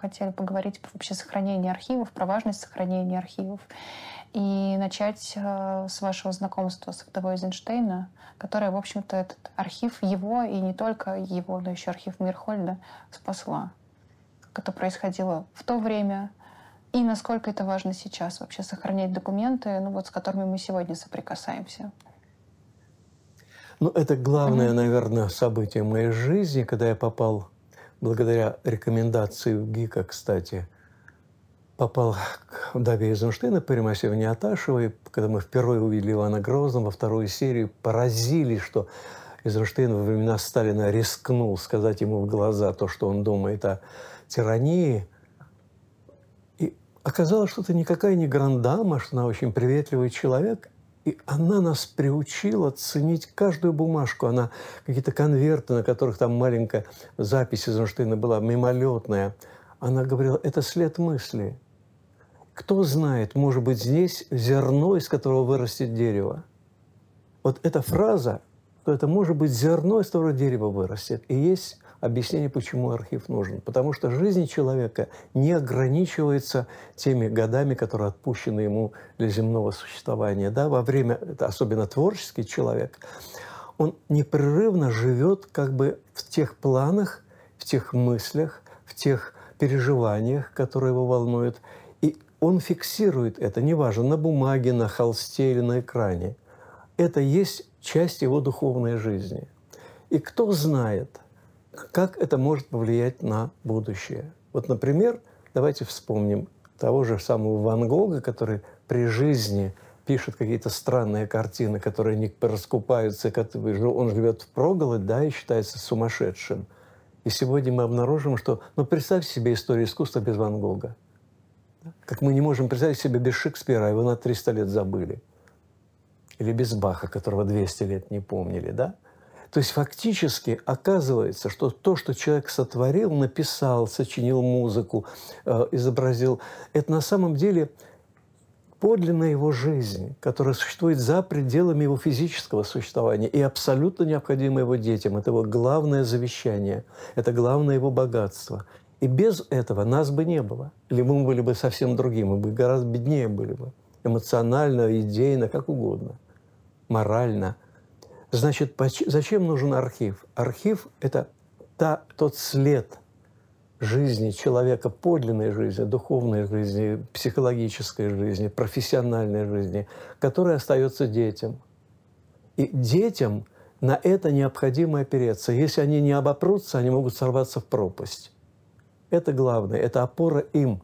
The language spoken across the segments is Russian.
Хотели поговорить про вообще сохранение архивов, про важность сохранения архивов. И начать э, с вашего знакомства с вдовой Эйзенштейна, которая, в общем-то, этот архив его, и не только его, но еще архив Мирхольда спасла. Как это происходило в то время, и насколько это важно сейчас вообще сохранять документы, ну вот с которыми мы сегодня соприкасаемся. Ну, это главное, mm-hmm. наверное, событие моей жизни, когда я попал благодаря рекомендации ГИКа, кстати, попал к Даве Эйзенштейна, Перемасевне Аташевой, когда мы впервые увидели Ивана Грозного во второй серии, поразились, что Эйзенштейн во времена Сталина рискнул сказать ему в глаза то, что он думает о тирании. И оказалось, что это никакая не грандама, что она очень приветливый человек, и она нас приучила ценить каждую бумажку. Она какие-то конверты, на которых там маленькая запись из Эйнштейна была мимолетная. Она говорила, это след мысли. Кто знает, может быть, здесь зерно, из которого вырастет дерево. Вот эта фраза, что это может быть зерно, из которого дерево вырастет, и есть объяснение, почему архив нужен. Потому что жизнь человека не ограничивается теми годами, которые отпущены ему для земного существования. Да? Во время, это особенно творческий человек, он непрерывно живет как бы в тех планах, в тех мыслях, в тех переживаниях, которые его волнуют. Он фиксирует это, неважно, на бумаге, на холсте или на экране. Это есть часть его духовной жизни. И кто знает – как это может повлиять на будущее? Вот, например, давайте вспомним того же самого Ван Гога, который при жизни пишет какие-то странные картины, которые не раскупаются, он живет в проголодь, да, и считается сумасшедшим. И сегодня мы обнаружим, что, ну, представь себе историю искусства без Ван Гога. Как мы не можем представить себе без Шекспира, а его на 300 лет забыли. Или без Баха, которого 200 лет не помнили, да? То есть фактически оказывается, что то, что человек сотворил, написал, сочинил музыку, э, изобразил, это на самом деле подлинная его жизнь, которая существует за пределами его физического существования и абсолютно необходима его детям. Это его главное завещание, это главное его богатство. И без этого нас бы не было. Или мы были бы совсем другим, мы бы гораздо беднее были бы. Эмоционально, идейно, как угодно. Морально – Значит, зачем нужен архив? Архив – это та, тот след жизни человека, подлинной жизни, духовной жизни, психологической жизни, профессиональной жизни, который остается детям. И детям на это необходимо опереться. Если они не обопрутся, они могут сорваться в пропасть. Это главное, это опора им.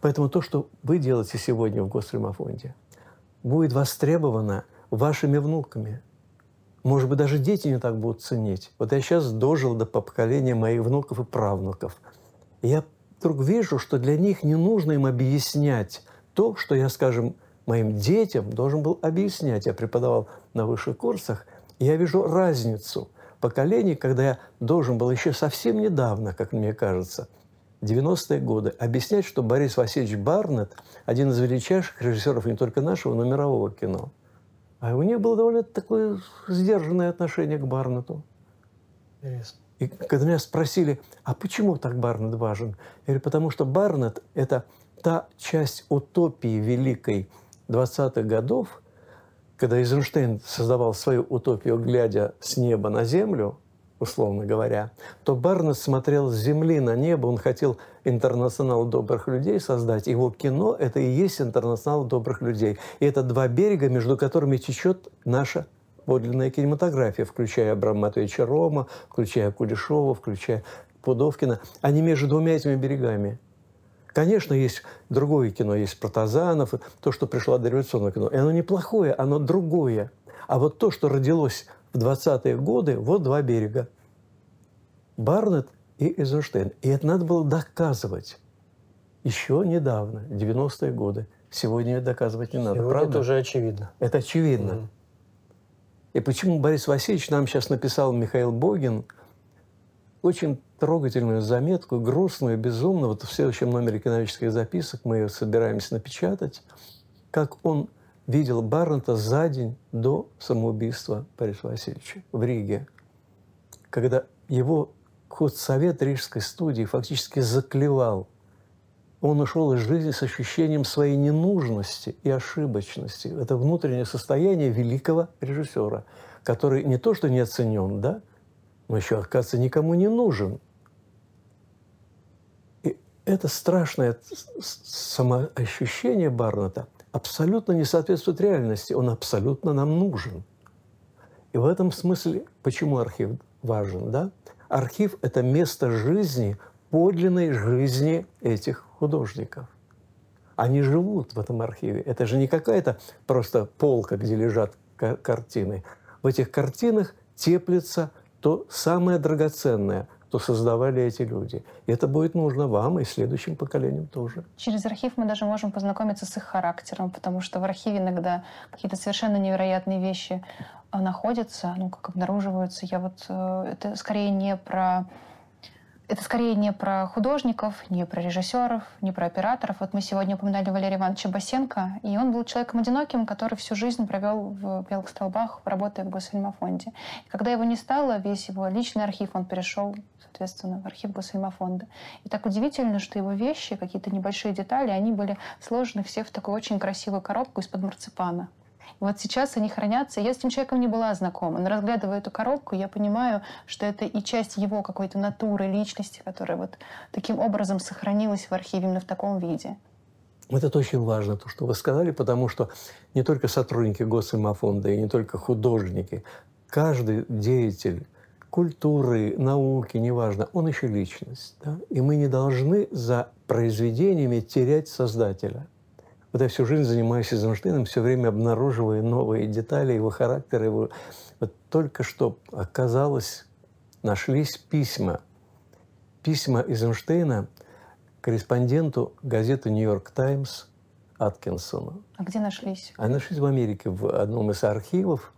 Поэтому то, что вы делаете сегодня в Госремофонде, будет востребовано вашими внуками – может быть, даже дети не так будут ценить. Вот я сейчас дожил до поколения моих внуков и правнуков. Я вдруг вижу, что для них не нужно им объяснять то, что я, скажем, моим детям должен был объяснять. Я преподавал на высших курсах, и я вижу разницу поколений, когда я должен был еще совсем недавно, как мне кажется, 90-е годы, объяснять, что Борис Васильевич Барнетт – один из величайших режиссеров не только нашего, но и мирового кино – а у нее было довольно такое сдержанное отношение к Барнету. И когда меня спросили, а почему так Барнет важен? Я говорю, потому что Барнет – это та часть утопии великой 20-х годов, когда Эйзенштейн создавал свою утопию, глядя с неба на землю – условно говоря, то Барнес смотрел с земли на небо, он хотел интернационал добрых людей создать. Его кино – это и есть интернационал добрых людей. И это два берега, между которыми течет наша подлинная кинематография, включая Абрама Матвеевича Рома, включая Кулешова, включая Пудовкина. Они между двумя этими берегами. Конечно, есть другое кино, есть Протазанов, то, что пришло от революционного кино. И оно неплохое, оно другое. А вот то, что родилось в 20-е годы вот два берега. Барнетт и Эйзенштейн. И это надо было доказывать. Еще недавно, 90-е годы. Сегодня это доказывать не надо. Сегодня правда? это уже очевидно. Это очевидно. Mm. И почему Борис Васильевич нам сейчас написал Михаил Богин, очень трогательную заметку, грустную, безумную. Вот в следующем номере экономических записок мы ее собираемся напечатать, как он видел Барнета за день до самоубийства Бориса Васильевича в Риге, когда его худсовет Рижской студии фактически заклевал. Он ушел из жизни с ощущением своей ненужности и ошибочности. Это внутреннее состояние великого режиссера, который не то что не оценен, да, но еще, оказывается, никому не нужен. Это страшное самоощущение Барнета абсолютно не соответствует реальности. Он абсолютно нам нужен. И в этом смысле, почему архив важен, да? Архив – это место жизни, подлинной жизни этих художников. Они живут в этом архиве. Это же не какая-то просто полка, где лежат картины. В этих картинах теплится то самое драгоценное, что создавали эти люди. И это будет нужно вам и следующим поколениям тоже. Через архив мы даже можем познакомиться с их характером, потому что в архиве иногда какие-то совершенно невероятные вещи а, находятся, ну, как обнаруживаются. Я вот... Э, это скорее не про это скорее не про художников, не про режиссеров, не про операторов. Вот мы сегодня упоминали Валерия Ивановича Басенко, и он был человеком одиноким, который всю жизнь провел в Белых Столбах, работая в Госфильмофонде. И когда его не стало, весь его личный архив, он перешел, соответственно, в архив Госфильмофонда. И так удивительно, что его вещи, какие-то небольшие детали, они были сложены все в такую очень красивую коробку из-под марципана. Вот сейчас они хранятся. Я с этим человеком не была знакома, но разглядывая эту коробку, я понимаю, что это и часть его какой-то натуры, личности, которая вот таким образом сохранилась в архиве именно в таком виде. Это очень важно, то, что вы сказали, потому что не только сотрудники Госфильмофонда и не только художники, каждый деятель культуры, науки, неважно, он еще личность. Да? И мы не должны за произведениями терять создателя – вот я всю жизнь занимаюсь Эйзенштейном, все время обнаруживаю новые детали его характера. Его... Вот только что оказалось, нашлись письма. Письма Эйзенштейна корреспонденту газеты «Нью-Йорк Таймс» Аткинсону. А где нашлись? Они нашлись в Америке, в одном из архивов.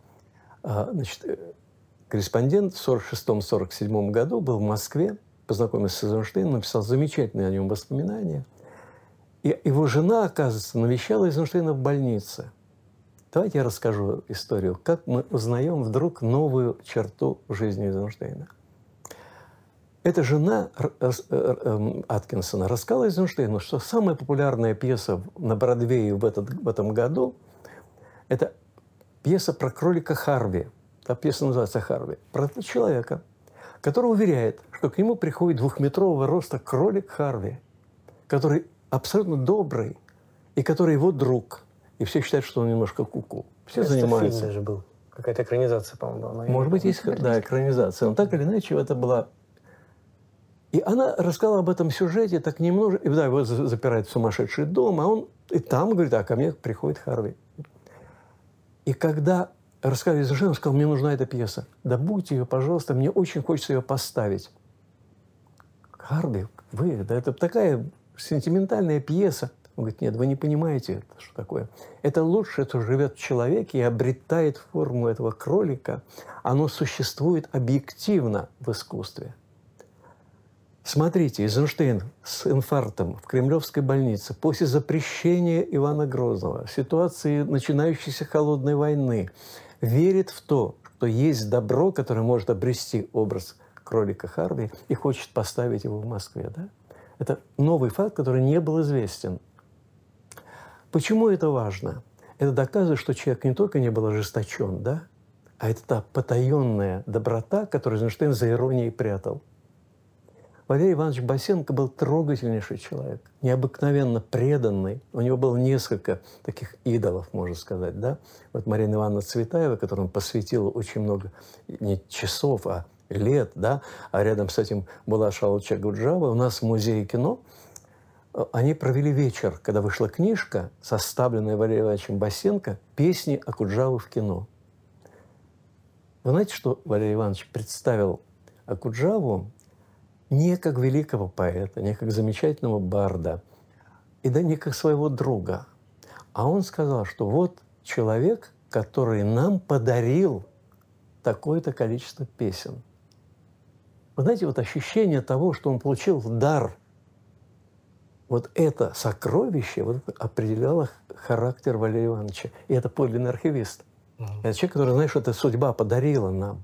А, значит, э, корреспондент в 1946-1947 году был в Москве, познакомился с Эйзенштейном, написал замечательные о нем воспоминания – и его жена, оказывается, навещала Эйзенштейна в больнице. Давайте я расскажу историю, как мы узнаем вдруг новую черту жизни Эйзенштейна. Эта жена э, эм, Аткинсона рассказала Эйзенштейну, что самая популярная пьеса на Бродвее в, этот, в этом году – это пьеса про кролика Харви. Та пьеса называется «Харви». Про человека, который уверяет, что к нему приходит двухметрового роста кролик Харви, который абсолютно добрый, и который его друг. И все считают, что он немножко куку. Все Это занимаются. Фильм же был. Какая-то экранизация, по-моему, была. Может быть, есть да, экранизация. Но так или иначе, это была... И она рассказала об этом сюжете так немножко... И да, его запирает в сумасшедший дом, а он и там говорит, а ко мне приходит Харви. И когда рассказывали за он сказал, мне нужна эта пьеса. Да будьте ее, пожалуйста, мне очень хочется ее поставить. Харви, вы, да это такая сентиментальная пьеса. Он говорит, нет, вы не понимаете, что такое. Это лучшее, что живет в человеке и обретает форму этого кролика. Оно существует объективно в искусстве. Смотрите, Эйзенштейн с инфарктом в Кремлевской больнице после запрещения Ивана Грозного, ситуации начинающейся холодной войны, верит в то, что есть добро, которое может обрести образ кролика Харви и хочет поставить его в Москве. Да? Это новый факт, который не был известен. Почему это важно? Это доказывает, что человек не только не был ожесточен, да, а это та потаенная доброта, которую Эйзенштейн за иронией прятал. Валерий Иванович Басенко был трогательнейший человек, необыкновенно преданный. У него было несколько таких идолов, можно сказать. Да? Вот Марина Ивановна Цветаева, которой он посвятил очень много не часов, а лет, да, а рядом с этим была Шалча Гуджава, у нас в музее кино, э, они провели вечер, когда вышла книжка, составленная Валерием Ивановичем Басенко «Песни о Акуджавы в кино». Вы знаете, что Валерий Иванович представил Акуджаву не как великого поэта, не как замечательного барда, и да не как своего друга, а он сказал, что вот человек, который нам подарил такое-то количество песен – Вы знаете, вот ощущение того, что он получил дар, вот это сокровище вот это определяло характер Валерия Ивановича. И это подлинный архивист. Mm-hmm. Это человек, который, знаешь, что эта судьба подарила нам.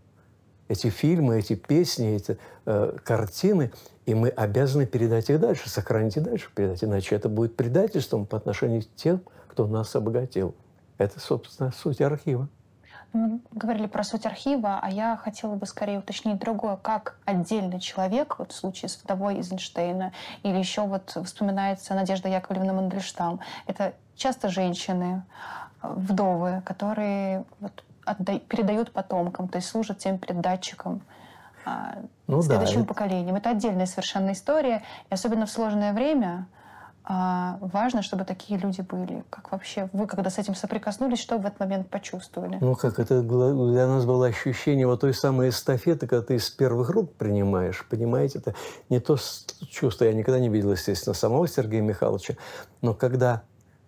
Эти фильмы, эти песни, эти э, картины, и мы обязаны передать их дальше, сохранить и дальше передать. Иначе это будет предательством по отношению к тем, кто нас обогатил. Это, собственно, суть архива. Мы говорили про суть архива, а я хотела бы скорее уточнить другое. Как отдельный человек, вот в случае с вдовой Эйзенштейна, или еще вот вспоминается Надежда Яковлевна Мандельштам, это часто женщины, вдовы, которые вот отда- передают потомкам, то есть служат тем передатчиком а, ну, следующим да, поколениям. Это отдельная совершенно история. И особенно в сложное время а, важно, чтобы такие люди были. Как вообще вы, когда с этим соприкоснулись, что в этот момент почувствовали? Ну как, это для нас было ощущение вот той самой эстафеты, когда ты из первых рук принимаешь, понимаете? Это не то чувство, я никогда не видел, естественно, самого Сергея Михайловича, но когда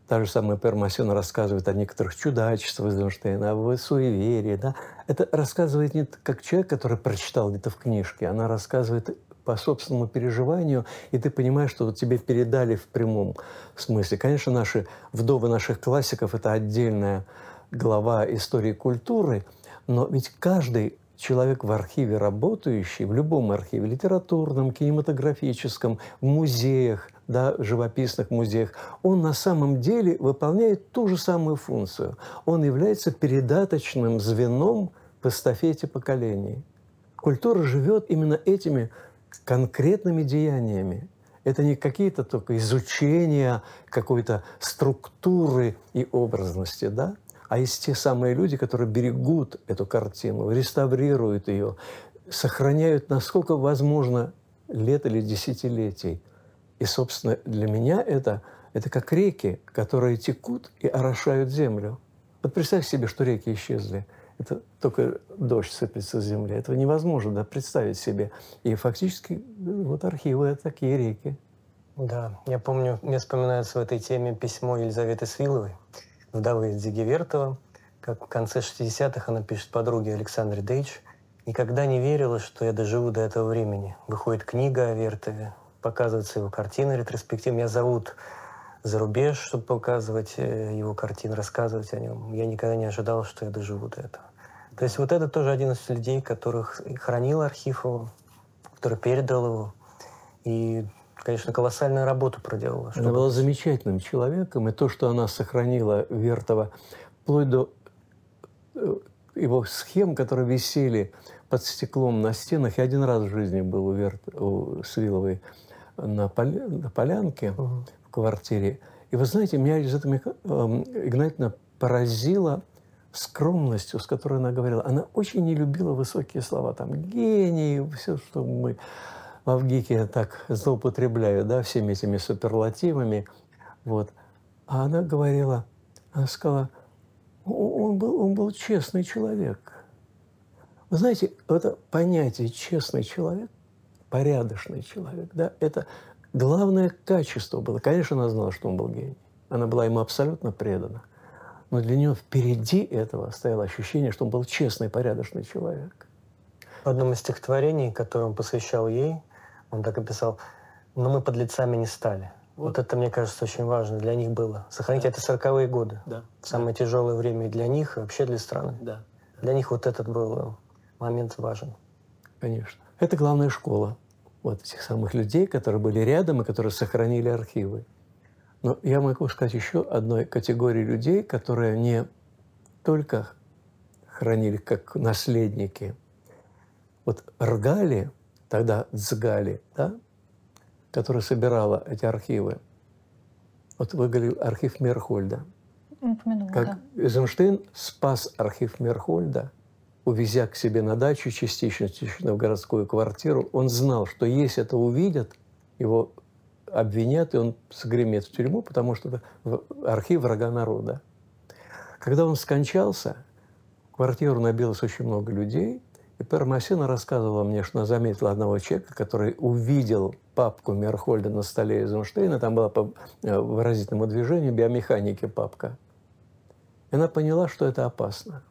та же самая Пермасена рассказывает о некоторых чудачествах Эйзенштейна, о суеверии, да, это рассказывает не как человек, который прочитал где-то в книжке, она рассказывает по собственному переживанию, и ты понимаешь, что вот тебе передали в прямом смысле. Конечно, наши вдовы наших классиков – это отдельная глава истории культуры, но ведь каждый человек в архиве работающий, в любом архиве, литературном, кинематографическом, в музеях, да, живописных музеях, он на самом деле выполняет ту же самую функцию. Он является передаточным звеном в эстафете поколений. Культура живет именно этими конкретными деяниями. Это не какие-то только изучения какой-то структуры и образности, да? а есть те самые люди, которые берегут эту картину, реставрируют ее, сохраняют, насколько возможно, лет или десятилетий. И, собственно, для меня это, это как реки, которые текут и орошают землю. Вот представь себе, что реки исчезли – это только дождь сыпется с земли. Этого невозможно да, представить себе. И фактически вот архивы – такие реки. Да, я помню, мне вспоминается в этой теме письмо Елизаветы Свиловой, вдовы Дзиги как в конце 60-х она пишет подруге Александре Дейч. «Никогда не верила, что я доживу до этого времени. Выходит книга о Вертове, показываются его картины ретроспектив. Меня зовут за рубеж, чтобы показывать э, его картины, рассказывать о нем. Я никогда не ожидал, что я доживу до этого. То есть вот это тоже один из людей, которых хранил архив его, который передал его. И, конечно, колоссальную работу проделала. Она была замечательным человеком, и то, что она сохранила Вертова, вплоть до э, его схем, которые висели под стеклом на стенах. Я один раз в жизни был у, Верт, у Свиловой на, поля, на полянке угу. в квартире. И вы знаете, меня из этого эм, Игнатьевна поразила скромностью, с которой она говорила. Она очень не любила высокие слова, там, гений, все, что мы в Авгике так злоупотребляют, да, всеми этими суперлативами. Вот. А она говорила, она сказала, он был, он был честный человек. Вы знаете, это понятие «честный человек», «порядочный человек», да, это главное качество было. Конечно, она знала, что он был гений. Она была ему абсолютно предана – но для него впереди этого стояло ощущение, что он был честный, порядочный человек. В одном из стихотворений, которое он посвящал ей, он так и писал, «Но мы под лицами не стали». Вот, вот это, мне кажется, очень важно для них было. Сохранить да. это сороковые годы. Да. Самое да. тяжелое время и для них, и вообще для страны. Да. Для них вот этот был момент важен. Конечно. Это главная школа вот этих самых людей, которые были рядом и которые сохранили архивы. Но я могу сказать еще одной категории людей, которые не только хранили как наследники. Вот Ргали, тогда Цгали, да, которая собирала эти архивы. Вот вы говорили архив Мерхольда. Упомянула, как да. Эйзенштейн спас архив Мерхольда, увезя к себе на дачу частично, частично в городскую квартиру. Он знал, что если это увидят, его обвинят, и он сгремет в тюрьму, потому что это архив врага народа. Когда он скончался, в квартиру набилось очень много людей, и Пер Массина рассказывала мне, что она заметила одного человека, который увидел папку Мерхольда на столе Эйзенштейна, там была по э, выразительному движению биомеханики папка. И она поняла, что это опасно.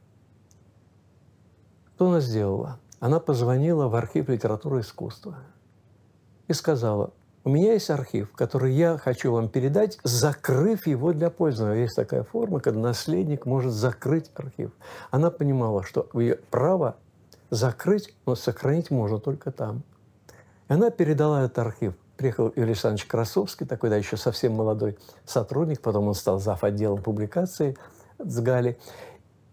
Что она сделала? она позвонила в архив литературы и искусства и сказала, у меня есть архив, который я хочу вам передать, закрыв его для пользования. Есть такая форма, когда наследник может закрыть архив. Она понимала, что ее право закрыть, но сохранить можно только там. И она передала этот архив. Приехал Юрий Александрович Красовский, такой, да, еще совсем молодой сотрудник, потом он стал зав. отделом публикации с Гали.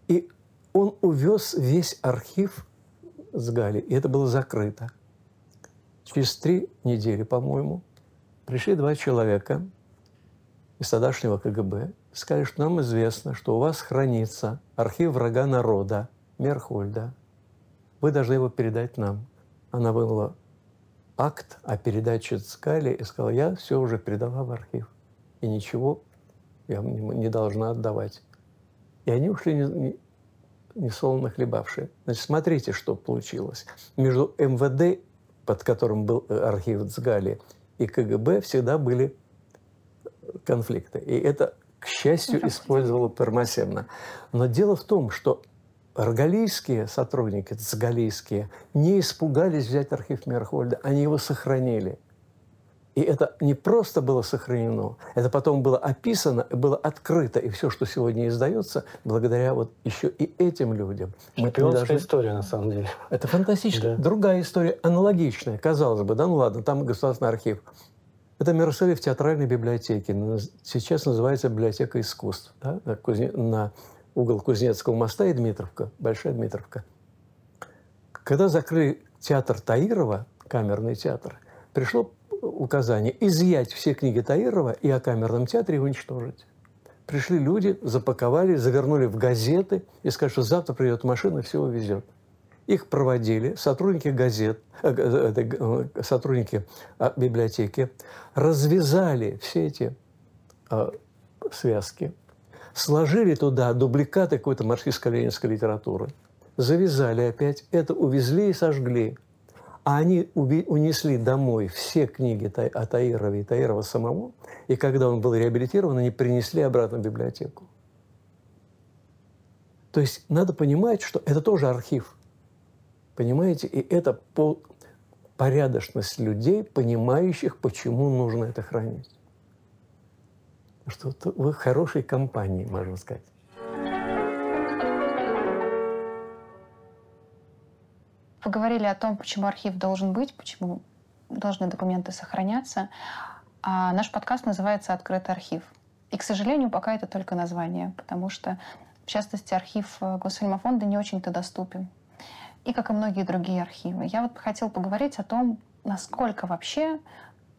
И он увез весь архив с Гали, и это было закрыто. Через три недели, по-моему, пришли два человека из тогдашнего КГБ сказали, что нам известно, что у вас хранится архив врага народа Мерхольда. Вы должны его передать нам. Она вынула акт о передаче Цкали и сказала, я все уже передала в архив. И ничего я не должна отдавать. И они ушли не, не, хлебавшие. Значит, смотрите, что получилось. Между МВД под которым был э, архив Цгали, и КГБ всегда были конфликты. И это, к счастью, использовала Пермасемна. Но дело в том, что аргалийские сотрудники, цгалийские, не испугались взять архив Мерхольда, они его сохранили. И это не просто было сохранено, это потом было описано, было открыто. И все, что сегодня издается, благодаря вот еще и этим людям. Шпионская должны... история, на самом деле. Это фантастическая. Да. Другая история, аналогичная, казалось бы. Да, ну ладно, там государственный архив. Это Мерсели в театральной библиотеке. Сейчас называется библиотека искусств. Да? На, Кузне... на угол Кузнецкого моста и Дмитровка, Большая Дмитровка. Когда закрыли театр Таирова, камерный театр, пришло указание изъять все книги Таирова и о камерном театре уничтожить. Пришли люди, запаковали, завернули в газеты и сказали, что завтра придет машина и все увезет. Их проводили сотрудники газет, э, э, э, сотрудники а, библиотеки, развязали все эти а, связки, сложили туда дубликаты какой-то марксистско-ленинской литературы, завязали опять, это увезли и сожгли. А они унесли домой все книги о Таирове и Таирова самого, и когда он был реабилитирован, они принесли обратно в библиотеку. То есть надо понимать, что это тоже архив. Понимаете? И это порядочность людей, понимающих, почему нужно это хранить. Что вы в хорошей компании, можно сказать. Поговорили о том, почему архив должен быть, почему должны документы сохраняться. А наш подкаст называется «Открытый архив». И, к сожалению, пока это только название, потому что, в частности, архив э, Госфильмофонда не очень-то доступен. И, как и многие другие архивы. Я вот хотела поговорить о том, насколько вообще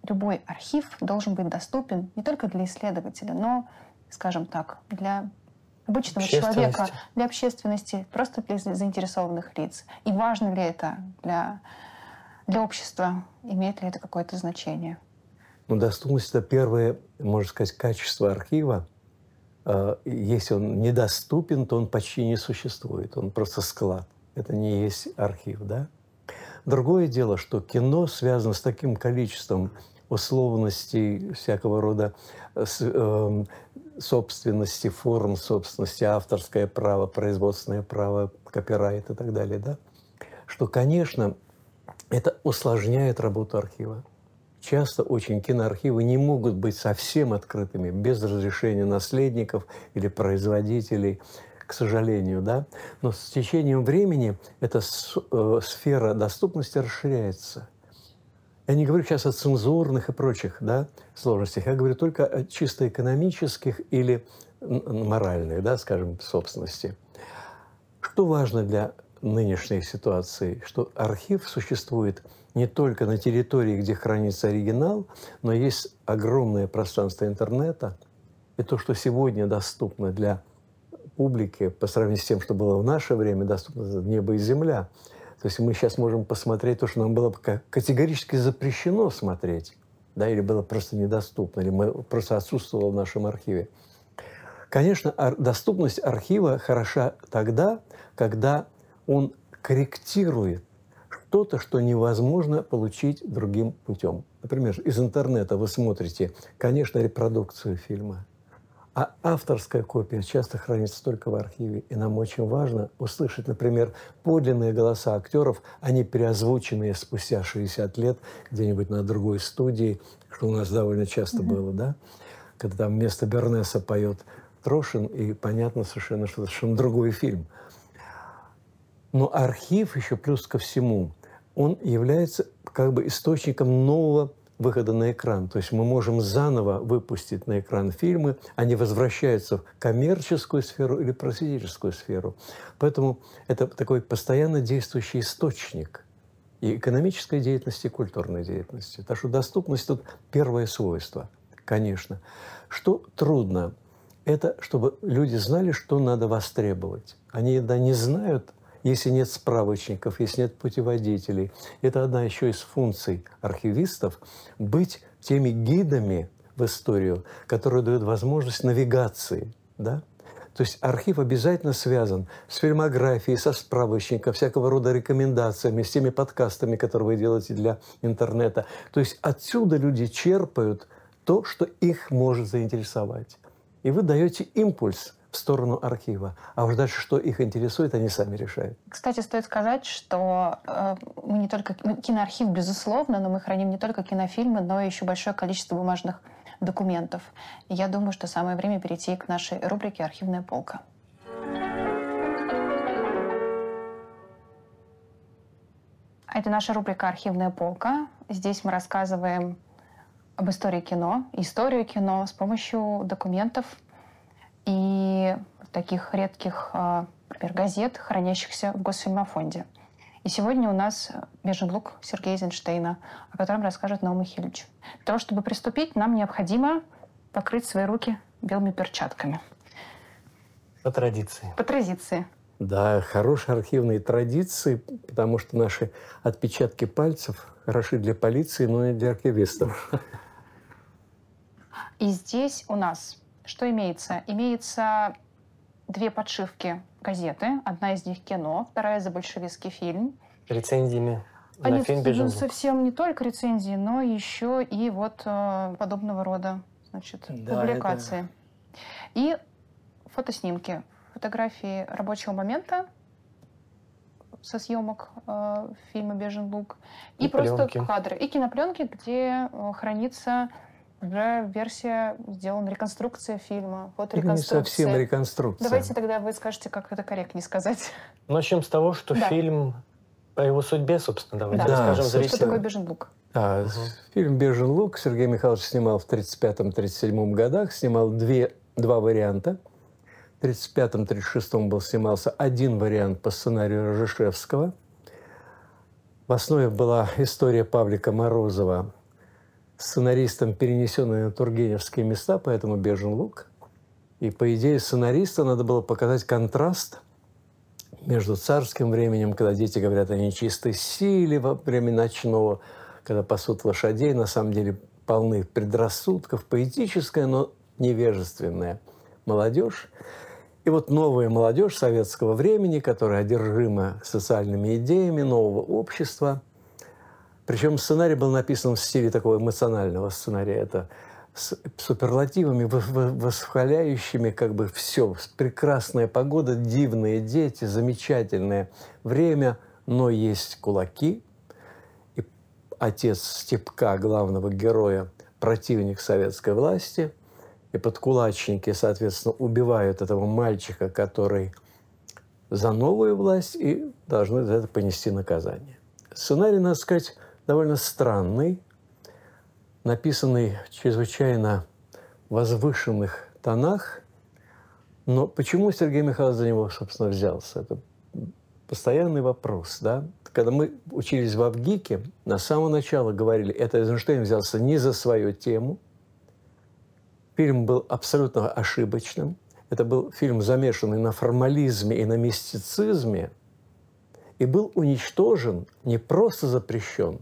любой архив должен быть доступен не только для исследователя, но, скажем так, для обычного человека, для общественности, просто для заинтересованных лиц? И важно ли это для, для общества? Имеет ли это какое-то значение? Ну, доступность – это первое, можно сказать, качество архива. А, если он недоступен, то он почти не существует. Он просто склад. Это не есть архив, да? Другое дело, что кино связано с таким количеством условностей всякого рода, с, э, собственности, форм собственности, авторское право, производственное право, копирайт и так далее, да, что, конечно, это усложняет работу архива. Часто очень киноархивы не могут быть совсем открытыми без разрешения наследников или производителей, к сожалению, да. Но с течением времени эта э, сфера доступности расширяется – я не говорю сейчас о цензурных и прочих да, сложностях, я говорю только о чисто экономических или моральных, да, скажем, собственности. Что важно для нынешней ситуации, что архив существует не только на территории, где хранится оригинал, но есть огромное пространство интернета, и то, что сегодня доступно для публики по сравнению с тем, что было в наше время, доступно небо и земля – то есть мы сейчас можем посмотреть то, что нам было категорически запрещено смотреть, да, или было просто недоступно, или мы, просто отсутствовало в нашем архиве. Конечно, доступность архива хороша тогда, когда он корректирует что-то, что невозможно получить другим путем. Например, из интернета вы смотрите, конечно, репродукцию фильма, А авторская копия часто хранится только в архиве. И нам очень важно услышать, например, подлинные голоса актеров, они переозвученные спустя 60 лет где-нибудь на другой студии, что у нас довольно часто mm-hmm. было, да? Когда там вместо Бернеса поет Трошин, и понятно совершенно, что это совершенно другой фильм. Но архив еще плюс ко всему, он является как бы источником нового выхода на экран. То есть мы можем заново выпустить на экран фильмы, они возвращаются в коммерческую сферу или просветительскую сферу. Поэтому это такой постоянно действующий источник и экономической деятельности, и культурной деятельности. Так что доступность тут первое свойство, конечно. Что трудно, это чтобы люди знали, что надо востребовать. Они да, не знают, если нет справочников, если нет путеводителей. Это одна еще из функций архивистов – быть теми гидами в историю, которые дают возможность навигации. Да? То есть архив обязательно связан с фильмографией, со справочником, всякого рода рекомендациями, с теми подкастами, которые вы делаете для интернета. То есть отсюда люди черпают то, что их может заинтересовать. И вы даете импульс сторону архива. А уж дальше, что их интересует, они сами решают. Кстати, стоит сказать, что э, мы не только... Киноархив, безусловно, но мы храним не только кинофильмы, но и еще большое количество бумажных документов. И я думаю, что самое время перейти к нашей рубрике «Архивная полка». Это наша рубрика «Архивная полка». Здесь мы рассказываем об истории кино, историю кино с помощью документов, и таких редких, а, например, газет, хранящихся в Госфильмофонде. И сегодня у нас «Бежен лук» Сергея Эйзенштейна, о котором расскажет Наум Михайлович. Для того, чтобы приступить, нам необходимо покрыть свои руки белыми перчатками. По традиции. По традиции. Да, хорошие архивные традиции, потому что наши отпечатки пальцев хороши для полиции, но и для архивистов. И здесь у нас что имеется? Имеется две подшивки газеты. Одна из них кино, вторая за большевистский фильм. Рецензиями Они, на фильм ну, совсем не только рецензии, но еще и вот э, подобного рода значит, да, публикации. Это... И фотоснимки, фотографии рабочего момента со съемок э, фильма «Бежен лук». И, и просто пленки. кадры. И кинопленки, где э, хранится уже версия сделана, реконструкция фильма. Вот реконструкция. Не совсем реконструкция. Давайте тогда вы скажете, как это корректнее сказать. Начнем с того, что да. фильм о его судьбе, собственно, давайте да. расскажем да, зрителям. Что такое «Бежен лук»? А, угу. Фильм «Бежен лук» Сергей Михайлович снимал в 1935-1937 годах, снимал две, два варианта. В 1935-1936 был снимался один вариант по сценарию Рожешевского. В основе была история Павлика Морозова сценаристом перенесенные на Тургеневские места, поэтому «Бежен лук». И, по идее, сценариста надо было показать контраст между царским временем, когда дети говорят о нечистой силе во время ночного, когда пасут лошадей, на самом деле полны предрассудков, поэтическая, но невежественная молодежь. И вот новая молодежь советского времени, которая одержима социальными идеями нового общества – причем сценарий был написан в стиле такого эмоционального сценария. Это с суперлативами, восхваляющими как бы все. Прекрасная погода, дивные дети, замечательное время, но есть кулаки. И отец Степка, главного героя, противник советской власти. И подкулачники, соответственно, убивают этого мальчика, который за новую власть и должны за это понести наказание. Сценарий, надо сказать, довольно странный, написанный в чрезвычайно возвышенных тонах. Но почему Сергей Михайлович за него, собственно, взялся? Это постоянный вопрос, да? Когда мы учились в Авгике, на самого начала говорили, это Эйзенштейн взялся не за свою тему. Фильм был абсолютно ошибочным. Это был фильм, замешанный на формализме и на мистицизме, и был уничтожен, не просто запрещен,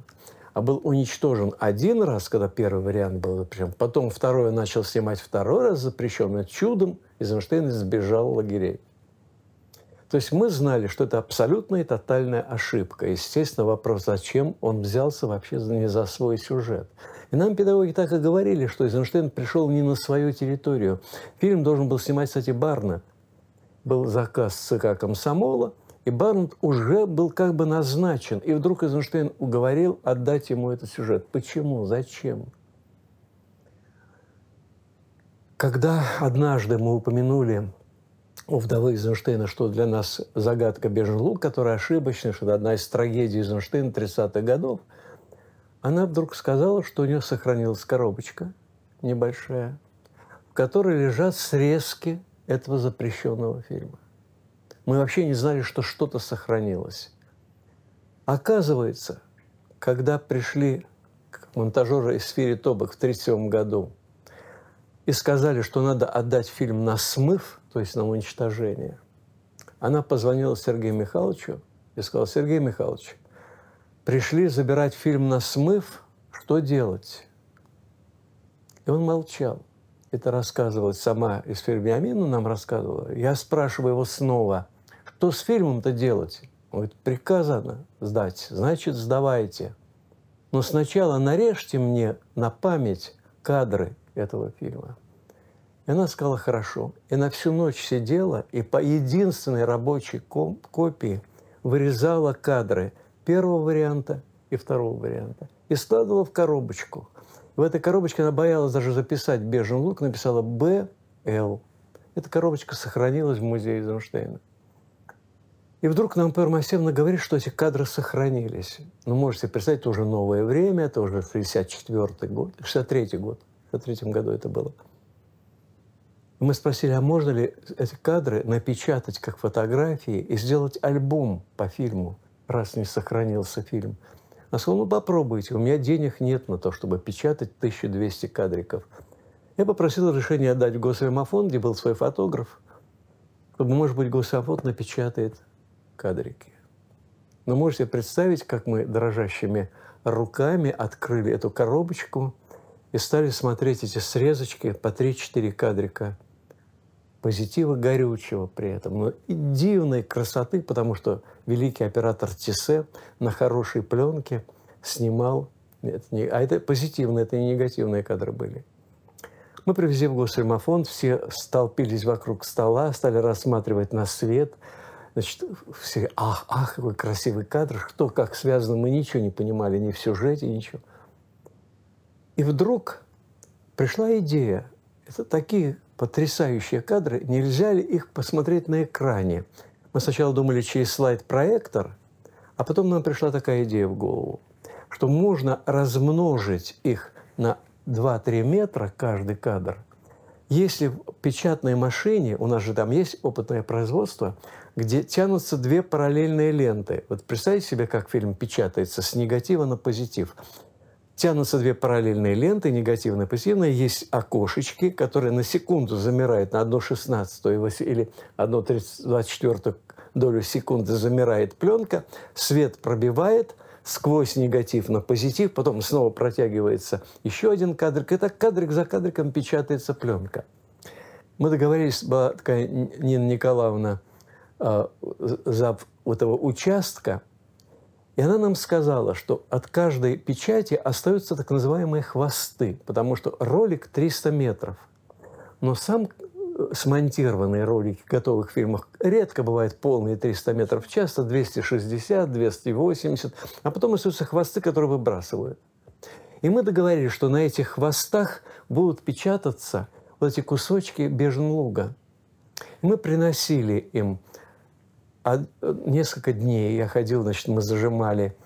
а был уничтожен один раз, когда первый вариант был запрещен, потом второй начал снимать второй раз запрещенный, чудом Эйзенштейн избежал лагерей. То есть мы знали, что это абсолютная и тотальная ошибка. Естественно, вопрос, зачем он взялся вообще не за свой сюжет. И нам педагоги так и говорили, что Эйзенштейн пришел не на свою территорию. Фильм должен был снимать, кстати, Барнетт. Был заказ ЦК комсомола, и Барнетт уже был как бы назначен. И вдруг Эйзенштейн уговорил отдать ему этот сюжет. Почему? Зачем? Когда однажды мы упомянули у вдовы Эйзенштейна, что для нас загадка «Бежен лук», которая ошибочная, что это одна из трагедий Эйзенштейна 30-х годов, она вдруг сказала, что у нее сохранилась коробочка небольшая, в которой лежат срезки этого запрещенного фильма. Мы вообще не знали, что что-то сохранилось. Оказывается, когда пришли монтажеры из Фири Тобок в 1937 году и сказали, что надо отдать фильм на смыв, то есть на уничтожение, она позвонила Сергею Михайловичу и сказала, Сергей Михайлович, пришли забирать фильм на смыв, что делать? И он молчал. Это рассказывала сама из Фермиамина нам рассказывала. Я спрашиваю его снова, что с фильмом-то делать? Он говорит, приказано сдать, значит, сдавайте. Но сначала нарежьте мне на память кадры этого фильма. И она сказала, хорошо. И на всю ночь сидела и по единственной рабочей копии вырезала кадры первого варианта и второго варианта. И складывала в коробочку. В этой коробочке она боялась даже записать «Бежен лук», написала «БЛ». Эта коробочка сохранилась в музее Эйзенштейна. И вдруг нам Пэр Масевна говорит, что эти кадры сохранились. Ну, можете представить, это уже новое время, это уже 64 год, 63 год. В 63 году это было. Мы спросили, а можно ли эти кадры напечатать как фотографии и сделать альбом по фильму, раз не сохранился фильм. Она сказала, ну попробуйте, у меня денег нет на то, чтобы печатать 1200 кадриков. Я попросил разрешения отдать в Госфильмофонд, где был свой фотограф, чтобы, может быть, Госфильмофонд напечатает кадрики. Но можете представить, как мы дрожащими руками открыли эту коробочку и стали смотреть эти срезочки по 3-4 кадрика позитива горючего при этом, но и дивной красоты, потому что великий оператор Тисе на хорошей пленке снимал, нет, не, а это позитивные, это не негативные кадры были. Мы привезли в Госфильмофонд, все столпились вокруг стола, стали рассматривать на свет – Значит, все, ах, ах, какой красивый кадр, что как связано, мы ничего не понимали, ни в сюжете, ничего. И вдруг пришла идея, это такие потрясающие кадры, нельзя ли их посмотреть на экране? Мы сначала думали через слайд-проектор, а потом нам пришла такая идея в голову, что можно размножить их на 2-3 метра каждый кадр. Если в печатной машине, у нас же там есть опытное производство, где тянутся две параллельные ленты. Вот представьте себе, как фильм печатается с негатива на позитив. Тянутся две параллельные ленты, негативная и позитивная. Есть окошечки, которые на секунду замирают на 1,16 или 1,24 долю секунды замирает пленка, свет пробивает сквозь негатив на позитив, потом снова протягивается еще один кадрик, и так кадрик за кадриком печатается пленка. Мы договорились, была такая Нина Николаевна, э, зав этого участка, и она нам сказала, что от каждой печати остаются так называемые хвосты, потому что ролик 300 метров. Но сам смонтированные ролики готовых фильмов редко бывают полные 300 метров, часто 260, 280, а потом остаются хвосты, которые выбрасывают. И мы договорились, что на этих хвостах будут печататься вот эти кусочки беженлуга. Мы приносили им а несколько дней я ходил, значит, мы зажимали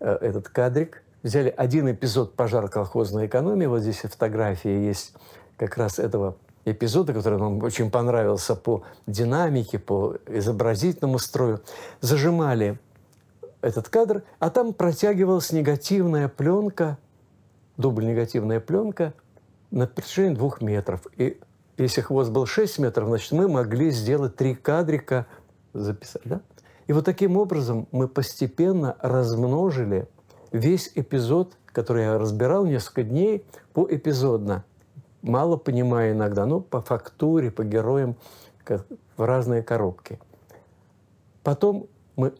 э, этот кадрик, взяли один эпизод «Пожар колхозной экономии», вот здесь фотография есть как раз этого эпизода, который нам очень понравился по динамике, по изобразительному строю, зажимали этот кадр, а там протягивалась негативная пленка, дубль негативная пленка на протяжении двух метров. И если хвост был 6 метров, значит, мы могли сделать три кадрика – записать. Да? И вот таким образом мы постепенно размножили весь эпизод, который я разбирал несколько дней, по эпизодно. Мало понимая иногда, но по фактуре, по героям, в разные коробки. Потом мы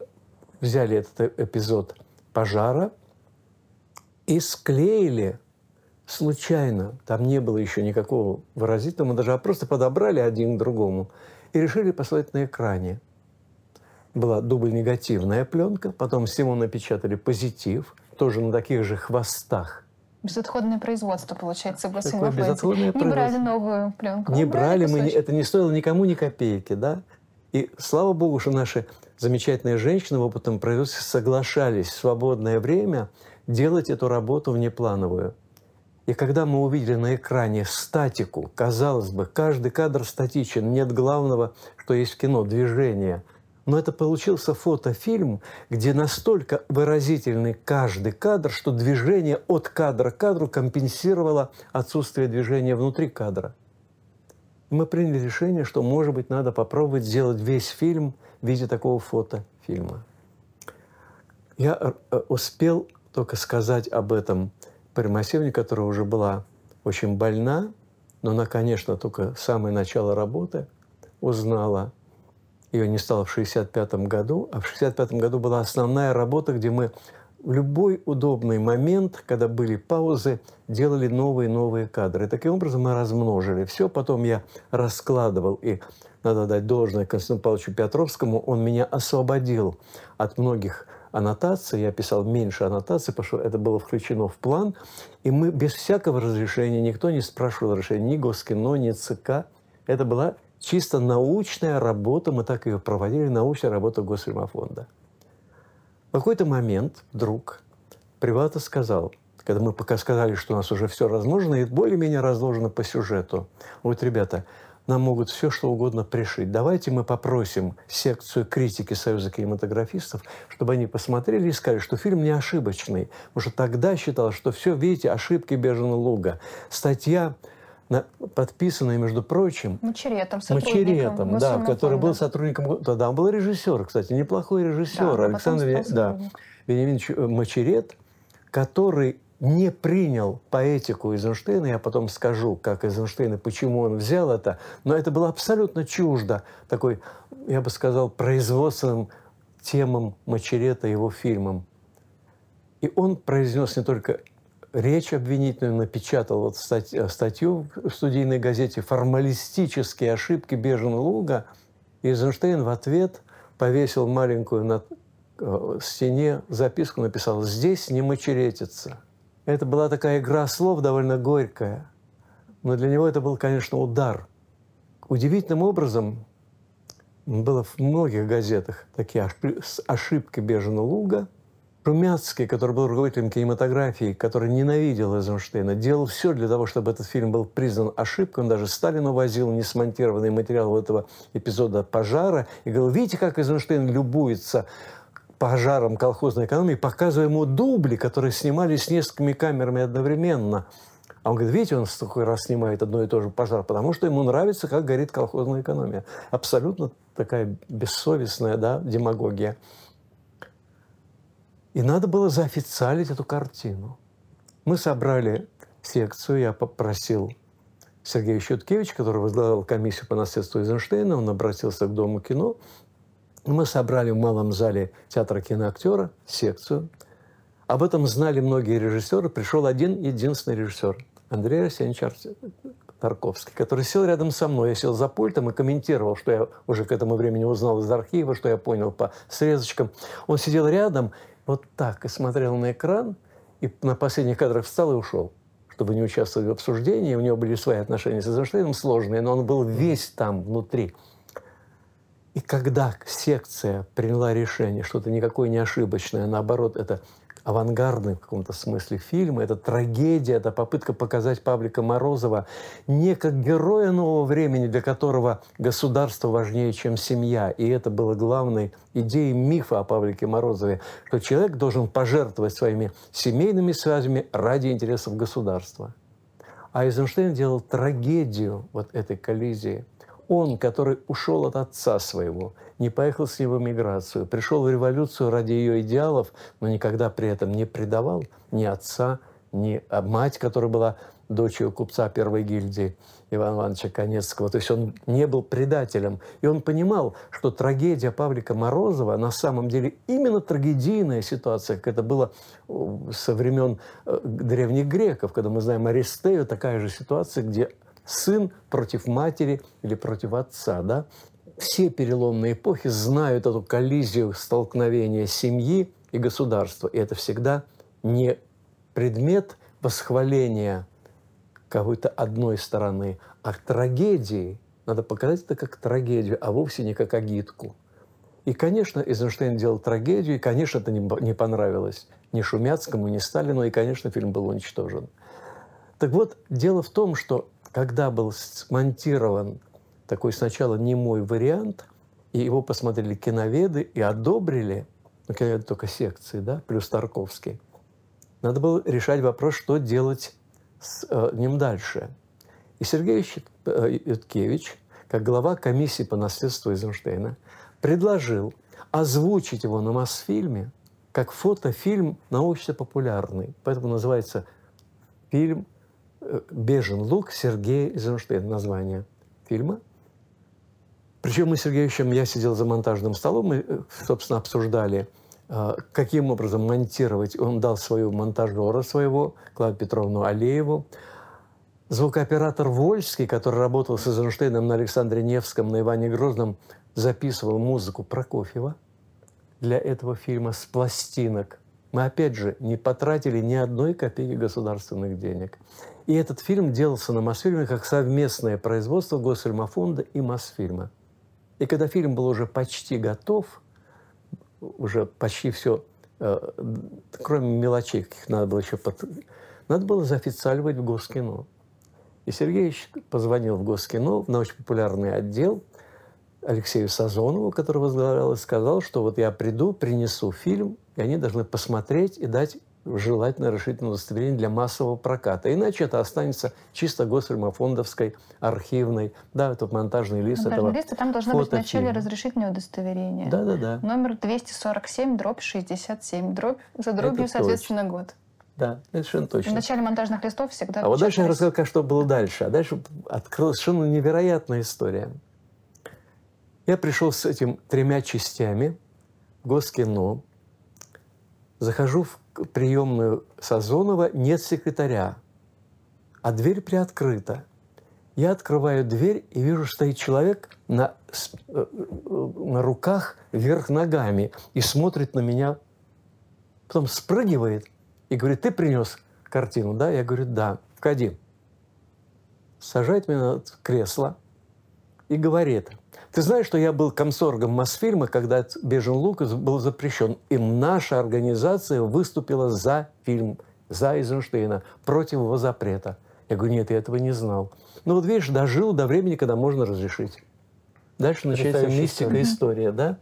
взяли этот эпизод пожара и склеили случайно, там не было еще никакого выразительного, даже а просто подобрали один к другому и решили послать на экране. Была дубль негативная пленка, потом всему напечатали позитив, тоже на таких же хвостах. Безотходное производство, получается, Такое безотходное Не брали новую пленку. Не а брали, мы, это не стоило никому ни копейки, да? И слава богу, что наши замечательные женщины в опытном производстве соглашались в свободное время делать эту работу внеплановую. И когда мы увидели на экране статику, казалось бы, каждый кадр статичен, нет главного, что есть в кино, движение. Но это получился фотофильм, где настолько выразительный каждый кадр, что движение от кадра к кадру компенсировало отсутствие движения внутри кадра. Мы приняли решение, что, может быть, надо попробовать сделать весь фильм в виде такого фотофильма. Я э, успел только сказать об этом Примасевне, которая уже была очень больна, но она, конечно, только самое начало работы узнала. Ее не стало в 65 году, а в 65 году была основная работа, где мы в любой удобный момент, когда были паузы, делали новые-новые кадры. И таким образом мы размножили все. Потом я раскладывал, и надо дать должное Константину Павловичу Петровскому, он меня освободил от многих аннотации, я писал меньше аннотаций, потому что это было включено в план, и мы без всякого разрешения, никто не спрашивал разрешения, ни Госкино, ни ЦК. Это была чисто научная работа, мы так ее проводили, научная работа Госфильмофонда. В какой-то момент вдруг Привата сказал, когда мы пока сказали, что у нас уже все разложено и более-менее разложено по сюжету, вот, ребята, нам могут все что угодно пришить. Давайте мы попросим секцию критики Союза кинематографистов, чтобы они посмотрели и сказали, что фильм не ошибочный. Потому что тогда считалось, что все, видите, ошибки Бежена Луга. Статья на, подписанная, между прочим, Мачеретом, Мачеретом, да, который был сотрудником... Тогда он был режиссер, кстати, неплохой режиссер. Да, Александр Ве- да, Вениаминович Мачерет, который не принял поэтику Эйзенштейна, я потом скажу, как Эйзенштейн и почему он взял это, но это было абсолютно чуждо такой, я бы сказал, производственным темам Мачерета, его фильмам. И он произнес не только речь обвинительную, напечатал вот стать, статью в студийной газете «Формалистические ошибки Бежена Луга», и Эйзенштейн в ответ повесил маленькую на э, стене записку, написал «Здесь не мачеретится». Это была такая игра слов довольно горькая. Но для него это был, конечно, удар. Удивительным образом было в многих газетах такие ошибки Бежена Луга. Румяцкий, который был руководителем кинематографии, который ненавидел Эйзенштейна, делал все для того, чтобы этот фильм был признан ошибкой. Он даже Сталину возил несмонтированный материал этого эпизода пожара и говорил, видите, как Эйзенштейн любуется пожаром колхозной экономии, показывая ему дубли, которые снимались с несколькими камерами одновременно. А он говорит, видите, он такой раз снимает одно и то же пожар, потому что ему нравится, как горит колхозная экономия. Абсолютно такая бессовестная да, демагогия. И надо было заофициалить эту картину. Мы собрали секцию, я попросил Сергея Щуткевича, который возглавлял комиссию по наследству Эйзенштейна, он обратился к Дому кино. Мы собрали в малом зале театра киноактера секцию. Об этом знали многие режиссеры. Пришел один единственный режиссер, Андрей Арсеньевич Тарковский, который сел рядом со мной. Я сел за пультом и комментировал, что я уже к этому времени узнал из архива, что я понял по срезочкам. Он сидел рядом, вот так, и смотрел на экран, и на последних кадрах встал и ушел чтобы не участвовать в обсуждении. У него были свои отношения с Эйзенштейном сложные, но он был весь там внутри. И когда секция приняла решение, что это никакое не ошибочное, а наоборот, это авангардный в каком-то смысле фильм, это трагедия, это попытка показать Павлика Морозова не как героя нового времени, для которого государство важнее, чем семья. И это было главной идеей мифа о Павлике Морозове, что человек должен пожертвовать своими семейными связями ради интересов государства. А Эйзенштейн делал трагедию вот этой коллизии – он, который ушел от отца своего, не поехал с ним в эмиграцию, пришел в революцию ради ее идеалов, но никогда при этом не предавал ни отца, не а мать, которая была дочерью купца первой гильдии Ивана Ивановича Конецкого. То есть он не был предателем. И он понимал, что трагедия Павлика Морозова на самом деле именно трагедийная ситуация, как это было со времен э, древних греков, когда мы знаем Аристею, такая же ситуация, где сын против матери или против отца. Да? Все переломные эпохи знают эту коллизию столкновения семьи и государства. И это всегда не предмет восхваления какой-то одной стороны, а трагедии. Надо показать это как трагедию, а вовсе не как агитку. И, конечно, Эйзенштейн делал трагедию, и, конечно, это не понравилось ни Шумяцкому, ни Сталину, и, конечно, фильм был уничтожен. Так вот, дело в том, что когда был смонтирован такой сначала немой вариант, и его посмотрели киноведы и одобрили, ну, киноведы только секции, да, плюс Тарковский, надо было решать вопрос, что делать с э, ним дальше. И Сергей э, Юткевич, как глава комиссии по наследству Эйзенштейна, предложил озвучить его на Мосфильме как фотофильм научно-популярный. Поэтому называется фильм «Бежен лук» Сергея Эйзенштейна, название фильма. Причем мы с Сергеевичем, я сидел за монтажным столом, мы, э, собственно, обсуждали – а, каким образом монтировать. Он дал свою монтажера своего, Клаву Петровну Алееву. Звукооператор Вольский, который работал с Эйзенштейном на Александре Невском, на Иване Грозном, записывал музыку Прокофьева для этого фильма с пластинок. Мы, опять же, не потратили ни одной копейки государственных денег. И этот фильм делался на Мосфильме как совместное производство Госфильмофонда и Мосфильма. И когда фильм был уже почти готов – уже почти все, э, кроме мелочей, каких надо было еще под... Надо было заофициаливать в Госкино. И Сергеевич позвонил в Госкино, в научно-популярный отдел, Алексею Сазонову, который возглавлял, и сказал, что вот я приду, принесу фильм, и они должны посмотреть и дать желательно разрешительное удостоверение для массового проката. Иначе это останется чисто госфильмофондовской, архивной, да, это монтажный лист монтажный этого лист, и там должно быть вначале разрешительное удостоверение. Да, да, да. Номер 247, дробь 67, дробь за дробью, это соответственно, точно. год. Да, совершенно точно. В начале монтажных листов всегда А вот дальше я рассказал, что было дальше. А дальше открылась совершенно невероятная история. Я пришел с этим тремя частями в Госкино, захожу в приемную Сазонова нет секретаря, а дверь приоткрыта. Я открываю дверь и вижу, что стоит человек на, э, на руках вверх ногами и смотрит на меня, потом спрыгивает и говорит, ты принес картину, да? Я говорю, да. Входи. Сажает меня на кресло и говорит – ты знаешь, что я был комсоргом Мосфильма, когда «Бежен лук» был запрещен. И наша организация выступила за фильм, за Эйзенштейна, против его запрета. Я говорю, нет, я этого не знал. Ну вот видишь, дожил до времени, когда можно разрешить. Дальше начинается мистика история, да?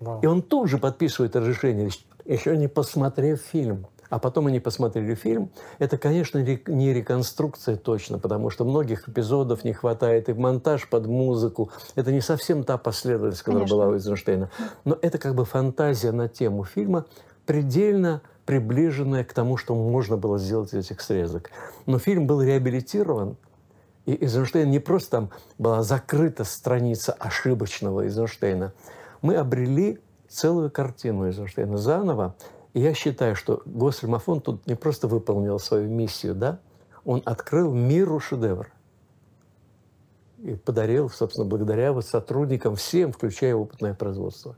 Вау. И он тут же подписывает разрешение, еще не посмотрев фильм а потом они посмотрели фильм, это, конечно, не реконструкция точно, потому что многих эпизодов не хватает, и монтаж под музыку. Это не совсем та последовательность, которая конечно. была у Эйзенштейна. Но это как бы фантазия на тему фильма, предельно приближенная к тому, что можно было сделать из этих срезок. Но фильм был реабилитирован, и Эйзенштейн не просто там была закрыта страница ошибочного Эйзенштейна. Мы обрели целую картину Эйзенштейна заново, и я считаю, что Госфильмофон тут не просто выполнил свою миссию, да, он открыл миру шедевр. И подарил, собственно, благодаря вот сотрудникам всем, включая опытное производство.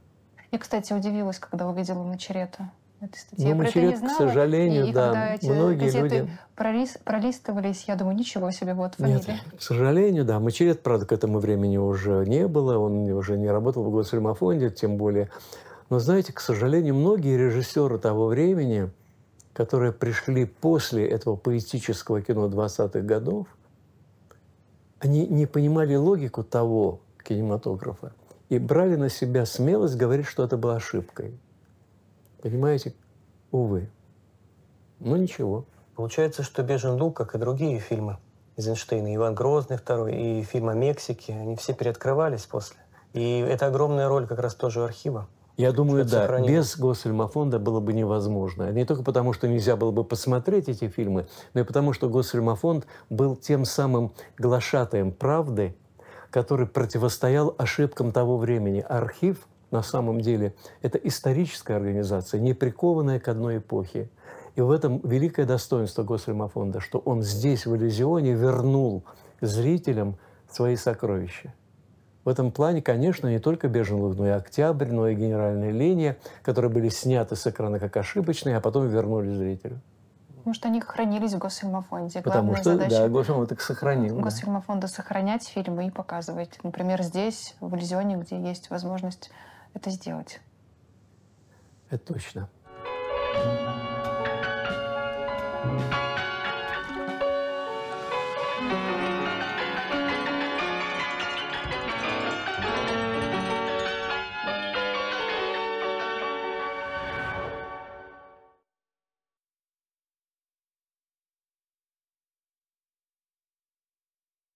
Я, кстати, удивилась, когда увидела Мачерета этой статьи. Ну, Мачерет, к сожалению, и, да. И многие люди... Пролист, пролистывались, я думаю, ничего себе, вот фамилия. Нет, к сожалению, да. Мачерет, правда, к этому времени уже не было, он уже не работал в Госфильмофонде, тем более но знаете, к сожалению, многие режиссеры того времени, которые пришли после этого поэтического кино 20-х годов, они не понимали логику того кинематографа и брали на себя смелость говорить, что это было ошибкой. Понимаете? Увы. Но ничего. Получается, что «Бежен лук», как и другие фильмы Эйзенштейна, «Иван Грозный» второй и фильм о Мексике, они все переоткрывались после. И это огромная роль как раз тоже архива. Я думаю, да, сохранилось. без Госфильмофонда было бы невозможно. Не только потому, что нельзя было бы посмотреть эти фильмы, но и потому, что Госфильмофонд был тем самым глашатаем правды, который противостоял ошибкам того времени. Архив, на самом деле, это историческая организация, не прикованная к одной эпохе. И в этом великое достоинство Госфильмофонда, что он здесь, в Иллюзионе, вернул зрителям свои сокровища. В этом плане, конечно, не только «Бежен но и «Октябрь», но и «Генеральная линия», которые были сняты с экрана как ошибочные, а потом вернули зрителю. Потому что они хранились в Госфильмофонде. Потому что, задача да, Госфильмофонд их сохранил. Госфильмофонда да. сохранять фильмы и показывать. Например, здесь, в Иллюзионе, где есть возможность это сделать. Это точно. thank you